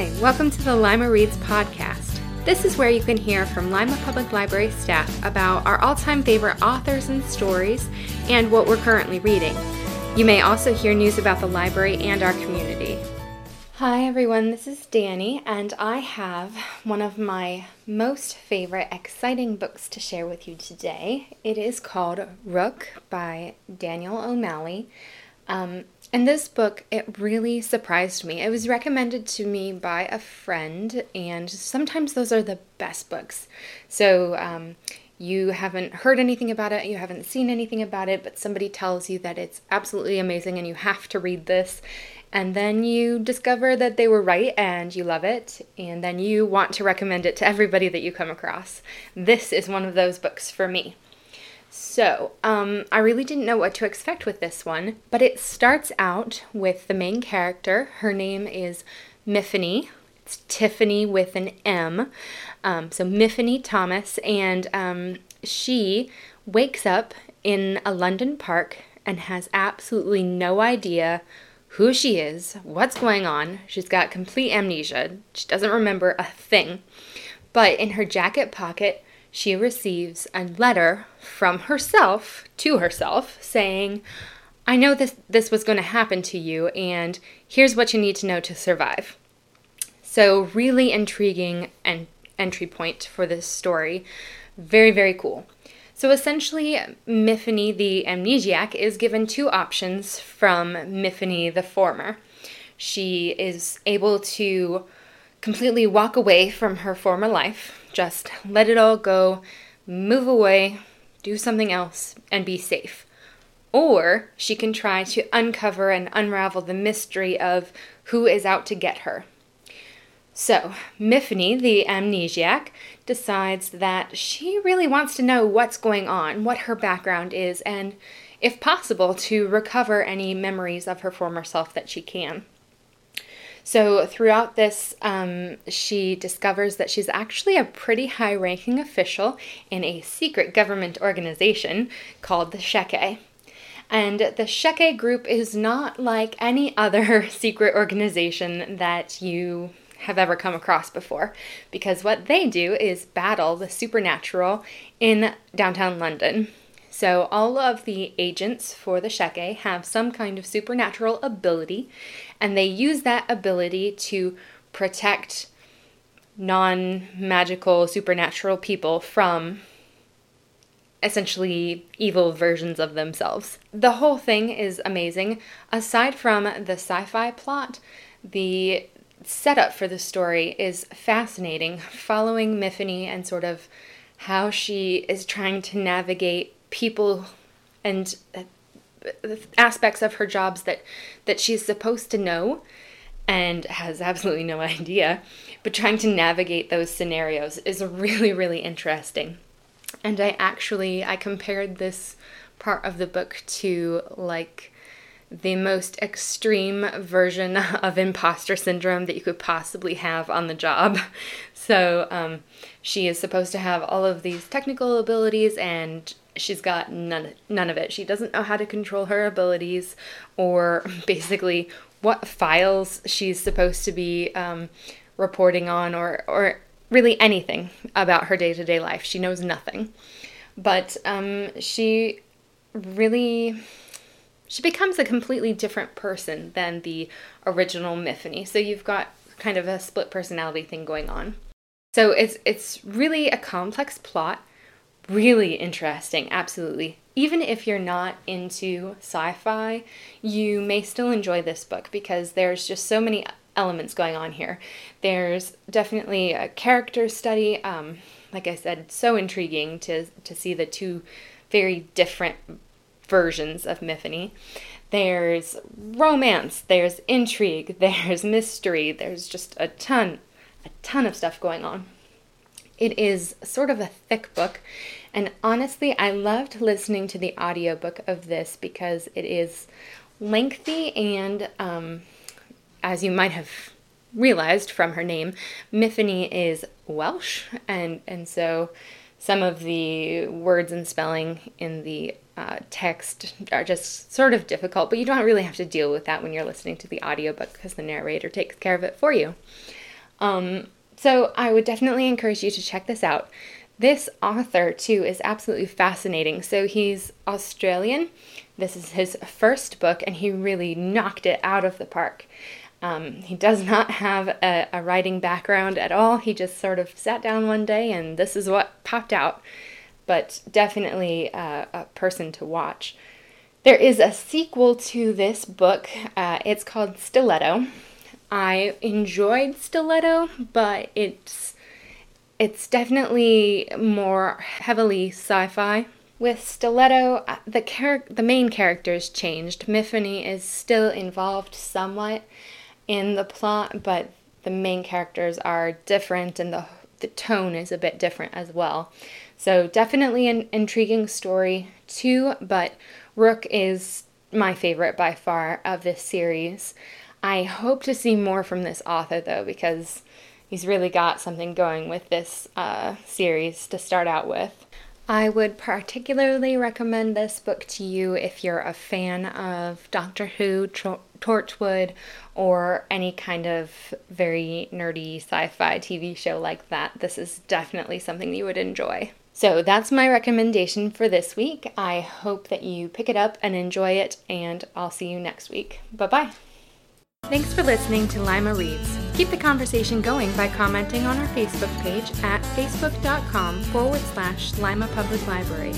Hi, welcome to the Lima Reads podcast. This is where you can hear from Lima Public Library staff about our all time favorite authors and stories and what we're currently reading. You may also hear news about the library and our community. Hi everyone, this is Danny, and I have one of my most favorite exciting books to share with you today. It is called Rook by Daniel O'Malley. Um, and this book, it really surprised me. It was recommended to me by a friend, and sometimes those are the best books. So, um, you haven't heard anything about it, you haven't seen anything about it, but somebody tells you that it's absolutely amazing and you have to read this. And then you discover that they were right and you love it, and then you want to recommend it to everybody that you come across. This is one of those books for me. So, um, I really didn't know what to expect with this one, but it starts out with the main character. Her name is Myfanwy. It's Tiffany with an M. Um, so, Myfanwy Thomas, and um, she wakes up in a London park and has absolutely no idea who she is, what's going on. She's got complete amnesia. She doesn't remember a thing. But in her jacket pocket, she receives a letter from herself to herself saying, I know this, this was going to happen to you, and here's what you need to know to survive. So, really intriguing entry point for this story. Very, very cool. So, essentially, Myfanwy the amnesiac is given two options from Myfanwy the former. She is able to completely walk away from her former life, just let it all go, move away, do something else, and be safe. Or she can try to uncover and unravel the mystery of who is out to get her. So, Myfanwy, the amnesiac, decides that she really wants to know what's going on, what her background is, and, if possible, to recover any memories of her former self that she can. So, throughout this, um, she discovers that she's actually a pretty high ranking official in a secret government organization called the Checquy. And the Checquy group is not like any other secret organization that you have ever come across before, because what they do is battle the supernatural in downtown London. So, all of the agents for the Checquy have some kind of supernatural ability, and they use that ability to protect non magical, supernatural people from essentially evil versions of themselves. The whole thing is amazing. Aside from the sci fi plot, the setup for the story is fascinating, following Myfanwy and sort of how she is trying to navigate people and uh, aspects of her jobs that that she's supposed to know and has absolutely no idea but trying to navigate those scenarios is really really interesting and i actually i compared this part of the book to like the most extreme version of imposter syndrome that you could possibly have on the job. So, um, she is supposed to have all of these technical abilities and she's got none none of it. She doesn't know how to control her abilities or basically what files she's supposed to be um, reporting on or or really anything about her day to day life. She knows nothing, but um, she really she becomes a completely different person than the original Myfanwy. So you've got kind of a split personality thing going on. So it's it's really a complex plot really interesting, absolutely. Even if you're not into sci fi, you may still enjoy this book because there's just so many elements going on here. There's definitely a character study. Um, like I said, so intriguing to, to see the two very different versions of Myfanwy. There's romance, there's intrigue, there's mystery, there's just a ton, a ton of stuff going on. It is sort of a thick book. And honestly, I loved listening to the audiobook of this because it is lengthy and, um, as you might have realized from her name, Myfanwy is Welsh, and, and so some of the words and spelling in the uh, text are just sort of difficult, but you don't really have to deal with that when you're listening to the audiobook because the narrator takes care of it for you. Um, so I would definitely encourage you to check this out. This author, too, is absolutely fascinating. So he's Australian. This is his first book, and he really knocked it out of the park. Um, he does not have a, a, writing background at all. He just sort of sat down one day and this is what popped out. But definitely uh, a person to watch. There is a sequel to this book. Uh, it's called Stiletto. I enjoyed Stiletto, but it's it's definitely more heavily sci-fi. With Stiletto, uh, the char- the main characters changed. Myfanwy is still involved somewhat, in the plot, but the main characters are different and the the tone is a bit different as well. So definitely an intriguing story too, but Rook is my favorite by far of this series. I hope to see more from this author though because he's really got something going with this uh, series to start out with. I would particularly recommend this book to you if you're a fan of Doctor Who, Torchwood, or any kind of very nerdy sci fi TV show like that. This is definitely something you would enjoy. So that's my recommendation for this week. I hope that you pick it up and enjoy it, and I'll see you next week. Bye bye. Thanks for listening to Lima Reads. Keep the conversation going by commenting on our Facebook page at facebook.com forward slash Lima Public Library.